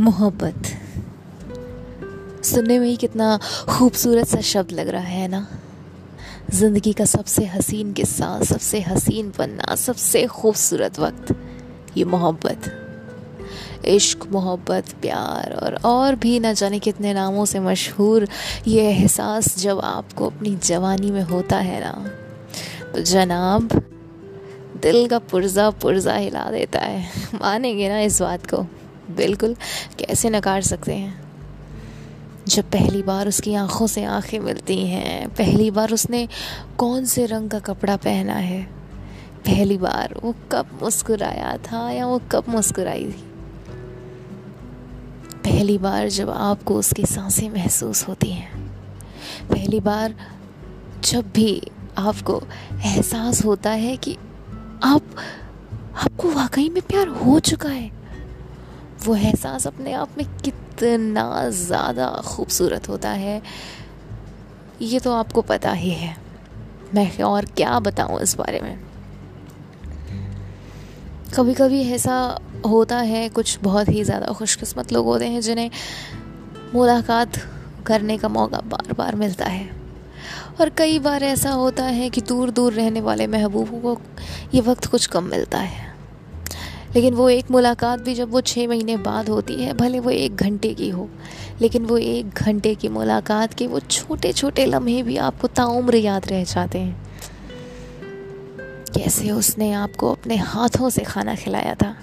मोहब्बत। सुनने में ही कितना खूबसूरत सा शब्द लग रहा है ना? ज़िंदगी का सबसे हसीन किस्सा, सबसे हसीन पन्ना, सबसे खूबसूरत वक्त, ये मोहब्बत। इश्क, मोहब्बत, प्यार और और भी ना जाने कितने नामों से मशहूर ये एहसास जब आपको अपनी जवानी में होता है ना? तो जनाब, दिल का पुर्जा पुर्जा हिला देता है। मानेंगे ना इस बात को? बिल्कुल, कैसे नकार सकते हैं? जब पहली बार उसकी आँखों से आँखें मिलती हैं, पहली बार उसने कौन से रंग का कपड़ा पहना है? पहली बार वो कब मुस्कुराया था या वो कब मुस्कुराई थी? पहली बार जब आपको उसकी साँसें महसूस होती हैं, पहली बार जब भी आपको एहसास होता है कि आप, आपको वाकई में प्यार हो चुका है। वो एहसास अपने आप में कितना ज़्यादा खूबसूरत होता है, ये तो आपको पता ही है। मैं और क्या बताऊँ इस बारे में? कभी कभी ऐसा होता है, कुछ बहुत ही ज़्यादा खुशकिस्मत लोग होते हैं जिन्हें मुलाकात करने का मौका बार बार मिलता है। और कई बार ऐसा होता है कि दूर दूर रहने वाले महबूबों को ये वक्त कुछ कम मिलता है। लेकिन वो एक मुलाकात भी जब वो छः महीने बाद होती है, भले वो एक घंटे की हो, लेकिन वो एक घंटे की मुलाकात के वो छोटे छोटे लम्हे भी आपको ताउम्र याद रह जाते हैं। कैसे उसने आपको अपने हाथों से खाना खिलाया था?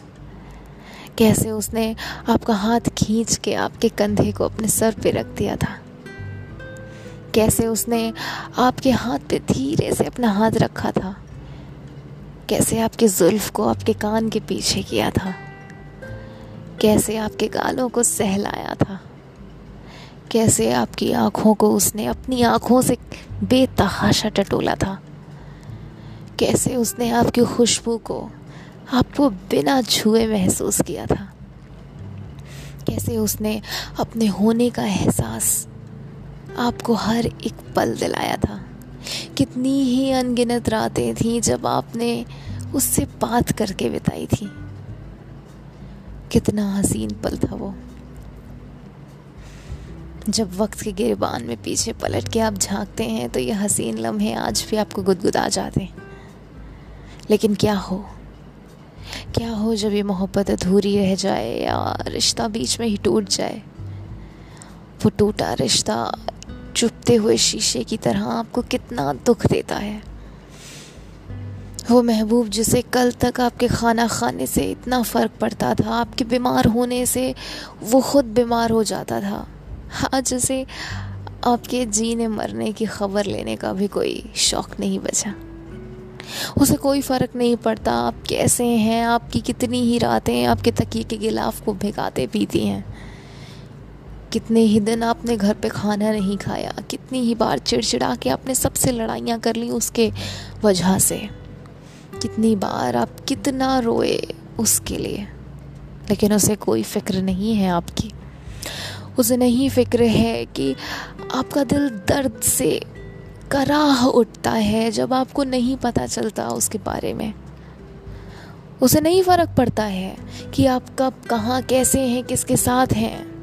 कैसे उसने आपका हाथ खींच के आपके कंधे को अपने सर पे रख दिया था? कैसे उसने आपके हाथ पे धीरे से अपना हाथ रखा था? कैसे आपके जुल्फ को आपके कान के पीछे किया था? कैसे आपके गालों को सहलाया था? कैसे आपकी आँखों को उसने अपनी आँखों से बेतहाशा टटोला था? कैसे उसने आपकी खुशबू को आपको बिना छुए महसूस किया था? कैसे उसने अपने होने का एहसास आपको हर एक पल दिलाया था? कितनी ही अनगिनत रातें थीं जब आपने उससे बात करके बिताई थी। कितना हसीन पल था वो। जब वक्त के गिरबान में पीछे पलट के आप झांकते हैं तो ये हसीन लम्हे आज भी आपको गुदगुदा जाते हैं। लेकिन क्या हो? क्या हो जब ये मोहब्बत अधूरी रह जाए या रिश्ता बीच में ही टूट जाए? वो टूटा रिश्ता चुपते हुए शीशे की तरह आपको कितना दुख देता है। वो महबूब जिसे कल तक आपके खाना खाने से इतना फ़र्क पड़ता था, आपके बीमार होने से वो ख़ुद बीमार हो जाता था। आज उसे आपके जीने मरने की खबर लेने का भी कोई शौक़ नहीं बचा। उसे कोई फ़र्क नहीं पड़ता, आप कैसे हैं, आपकी कितनी ही रातें आपके तकिए के गिलाफ को भिगाते पीती हैं। कितने ही दिन आपने घर पे खाना नहीं खाया, कितनी ही बार चिड़चिड़ा के आपने सबसे लड़ाइयाँ कर ली उसके वजह से। कितनी बार आप कितना रोए उसके लिए। लेकिन उसे कोई फ़िक्र नहीं है आपकी। उसे नहीं फ़िक्र है कि आपका दिल दर्द से कराह उठता है जब आपको नहीं पता चलता उसके बारे में। उसे नहीं फ़र्क पड़ता है कि आप कब, कहाँ, कैसे हैं, किसके साथ हैं।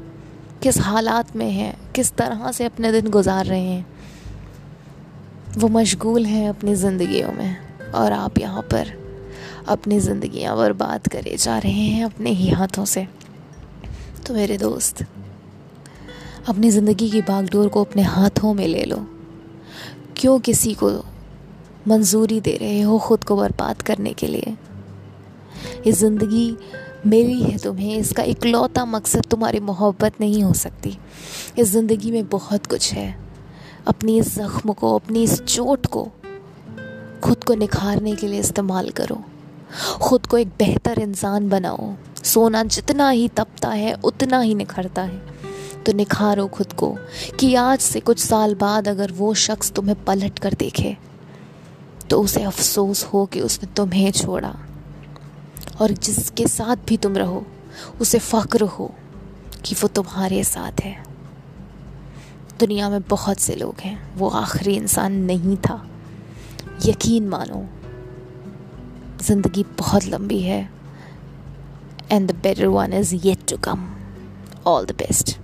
किस हालात में हैं, किस तरह से अपने दिन गुजार रहे हैं। वो मशगूल हैं अपनी ज़िंदगियों में और आप यहाँ पर अपनी ज़िंदगियाँ बर्बाद करे जा रहे हैं अपने ही हाथों से। तो मेरे दोस्त, अपनी ज़िंदगी की बागडोर को अपने हाथों में ले लो। क्यों किसी को मंजूरी दे रहे हो ख़ुद को बर्बाद करने के लिए? इस ज़िंदगी मिली है तुम्हें, इसका इकलौता मकसद तुम्हारी मोहब्बत नहीं हो सकती। इस ज़िंदगी में बहुत कुछ है। अपनी इस ज़ख्म को, अपनी इस चोट को खुद को निखारने के लिए इस्तेमाल करो। खुद को एक बेहतर इंसान बनाओ। सोना जितना ही तपता है, उतना ही निखरता है। तो निखारो खुद को कि आज से कुछ साल बाद अगर वो शख्स तुम्हें पलट कर देखे तो उसे अफसोस हो कि उसने तुम्हें छोड़ा। और जिसके साथ भी तुम रहो, उसे फ़ख्र हो कि वो तुम्हारे साथ है। दुनिया में बहुत से लोग हैं, वो आखिरी इंसान नहीं था। यकीन मानो, ज़िंदगी बहुत लंबी है। And the better one is yet to come all the best